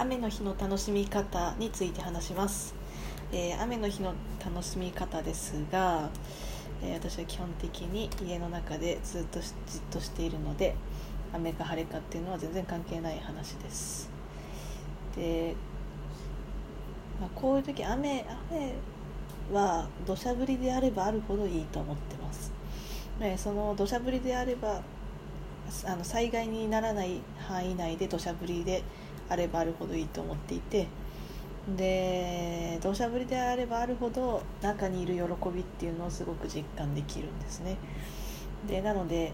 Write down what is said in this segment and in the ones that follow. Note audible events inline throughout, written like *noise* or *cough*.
雨の日の楽しみ方について話します、えー雨の日の楽しみ方ですが、えー私は基本的に家の中でずっとじっとしているので雨か晴れかっていうのは全然関係ない話です。で、まあ、こういう時雨雨は土砂降りであればあるほどいいと思ってます、ね、その土砂降りであればあの災害にならない範囲内で土砂降りであればあるほどいいと思っていて。で土砂降りであればあるほど中にいる喜びっていうのをすごく実感できるんですね。でなので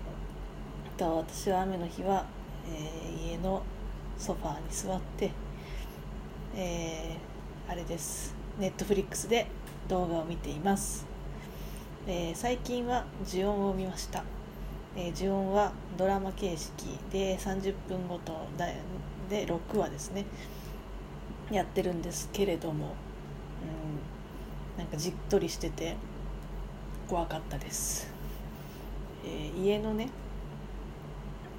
と私は雨の日は、えー家のソファーに座って、えーあれです。ネットフリックスで動画を見ています、えー最近は「呪音」を見ました。えー呪音はドラマ形式で30分ごとだで6話ですね。やってるんですけれども、うん、なんかじっとりしてて怖かったです、えー家のね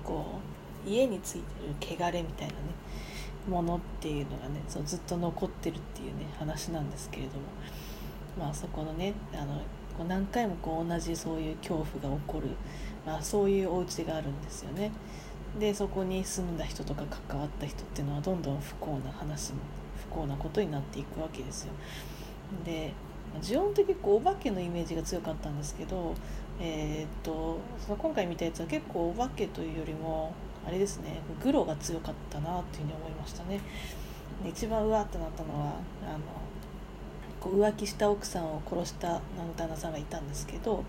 こう家についてる汚れみたいなねものっていうのがねそうずっと残ってるっていうね話なんですけれども。まあそこのねあのこう何回もこう同じそういう恐怖が起こる、まあ、そういうお家があるんですよね。でそこに住んだ人とか関わった人っていうのはどんどん不幸な話も不幸なことになっていくわけですよ。でジオンって結構お化けのイメージが強かったんですけど、えーっとその今回見たやつは結構お化けというよりもあれですねグロが強かったなっていうふうに思いましたね。一番うわってなったのはあのこう浮気した奥さんを殺した旦那さんがいたんですけど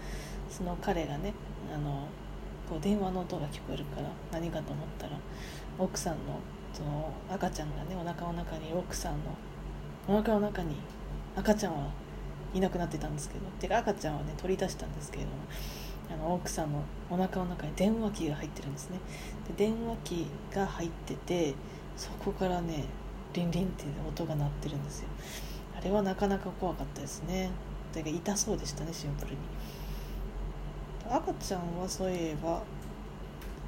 その彼がねあのこう電話の音が聞こえるから何かと思ったら奥さんのその赤ちゃんがねお腹の中に奥さんのお腹の中に赤ちゃんはいなくなってたんですけどてか赤ちゃんはね取り出したんですけれどもあの奥さんのお腹の中に電話機が入ってるんですね。で電話機が入っててそこからねリンリンって音が鳴ってるんですよ。あれはなかなか怖かったですね。てか痛そうでしたねシンプルに。赤ちゃんはそういえば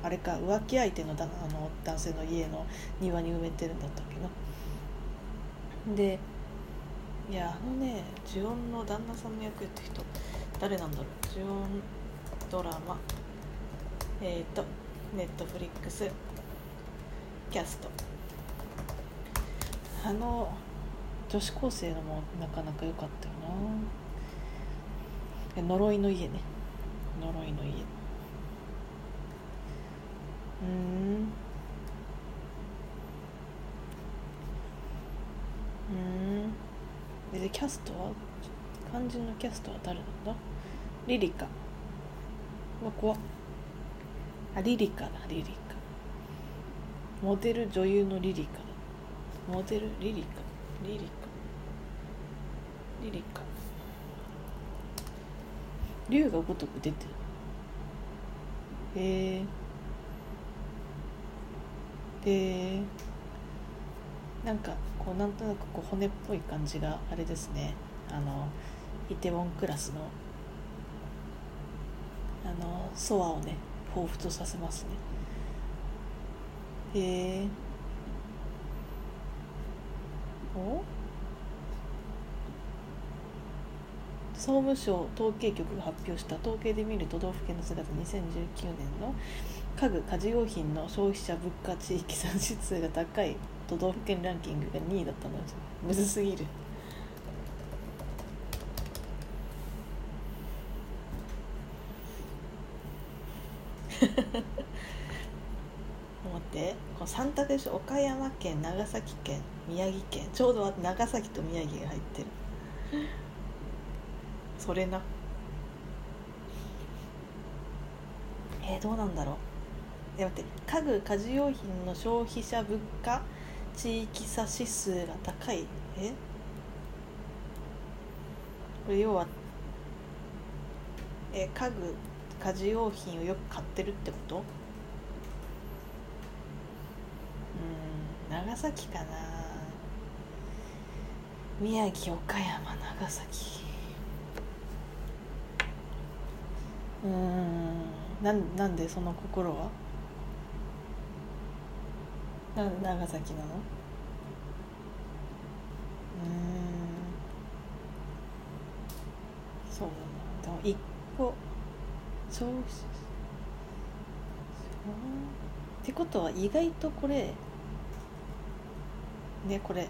あれか浮気相手のだあの男性の家の庭に埋めてるんだったっけな。でいやあのねジオンの旦那さんの役やった人誰なんだろう。ジオンドラマえっ、ー、とネットフリックスキャスト。あの女子高生のもなかなか良かったよな。呪いの家ね。呪いの家。うん。うん。でキャストは？肝心のキャストは誰なんだ？リリカ。うわ怖っ。あリリカだ。リリカ。モデル女優のリリカモデルリリカ。リリカ。リリカ。竜が如く出てる。へえでなんかこうなんとなくこう骨っぽい感じがあれですね。あのイテウォンクラスのあのソアをね彷彿とさせますね。へえお？総務省統計局が発表した統計で見る都道府県の姿2019年の家具家事用品の消費者物価地域産指数が高い都道府県ランキングが2位だったの。むずすぎる。*laughs* 待って。この3択でしょ。岡山県長崎県宮城県。ちょうど長崎と宮城が入ってる。それな。えー、どうなんだろう。え待って。家具家事用品の消費者物価？地域差指数が高い。え？これ要はえ家具家事用品をよく買ってるってこと？うん長崎かな。宮城岡山長崎。うん。なんなんでその心は？な長崎なの？うん。そうだなでも一個。消費ってことは意外とこれねこれ。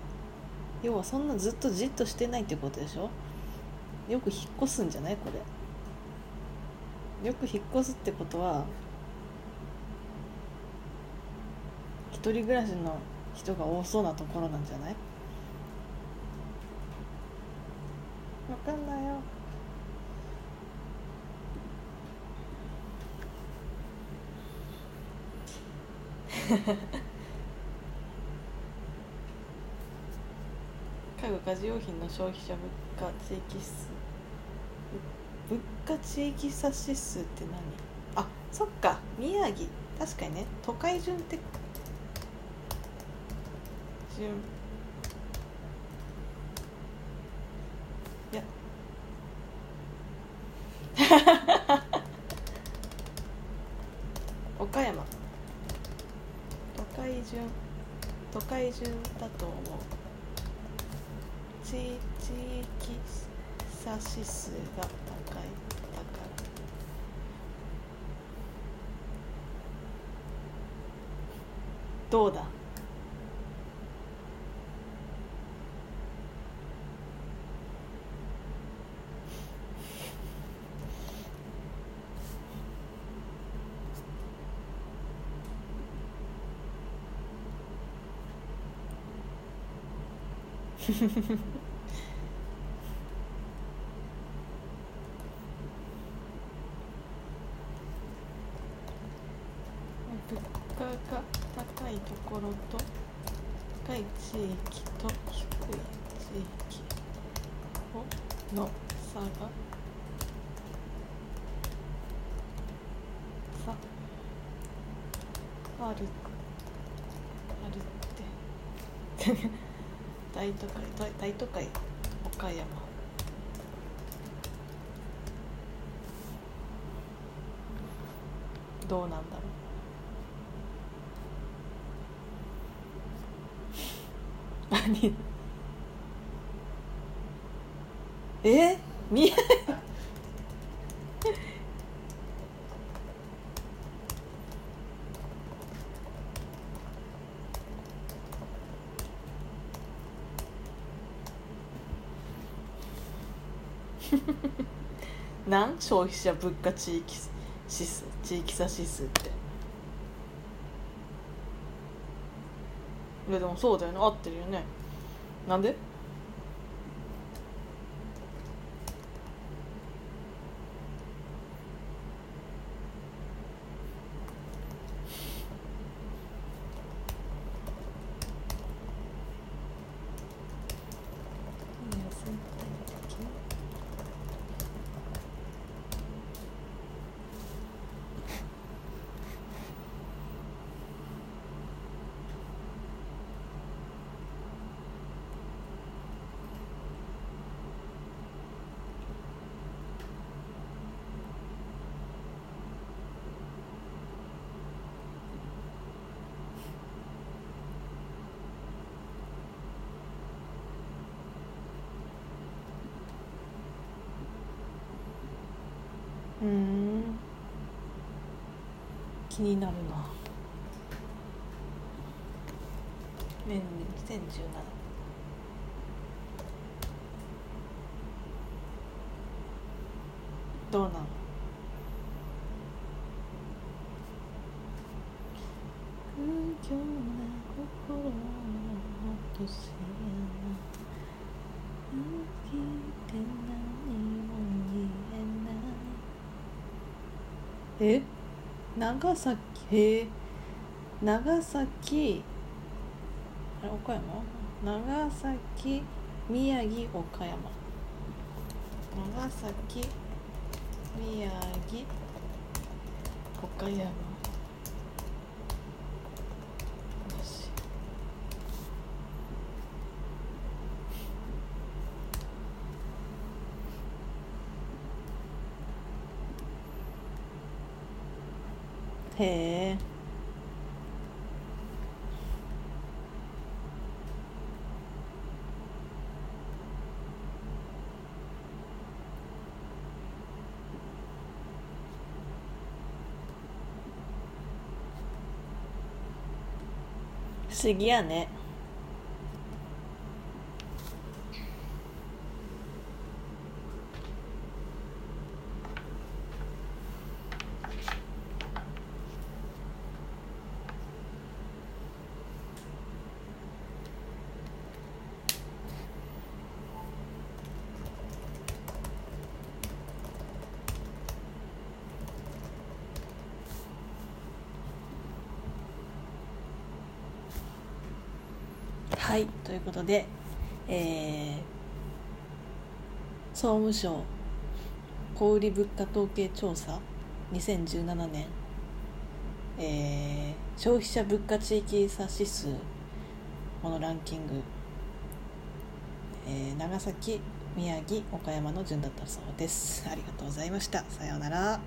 要はそんなずっとじっとしてないってことでしょ？よく引っ越すんじゃない？これ。よく引っ越すってことは一人暮らしの人が多そうなところなんじゃない？わかんないよ。*laughs* 家具家事用品の消費者物価地域指数物価地域差指数って何？あそっか。宮城。確かにね。都会順って。順。いや。*laughs* 岡山。都会順。都会順だと思う。地地域。差指数が高い。だからどうだ？物 *laughs* 価が高いところと高い地域と低い地域の差が差あるあるって。*laughs* 大都会大大都会岡山。どうなんだろう。何？え？宮なん消費者物価地域指数地域差指数って。いやでもそうだよね。合ってるよね。なんでうん気になるな。年2017どうなの不況な心の落とし穴生きて何も言えない。え？長崎？へえ。長崎？あれ岡山？長崎？宮城？岡山。長崎？宮城？岡山。へえ不思議やね。はいということで、えー、総務省小売物価統計調査2017年、えー、消費者物価地域差指数このランキング、えー、長崎宮城岡山の順だったそうです。ありがとうございました。さようなら。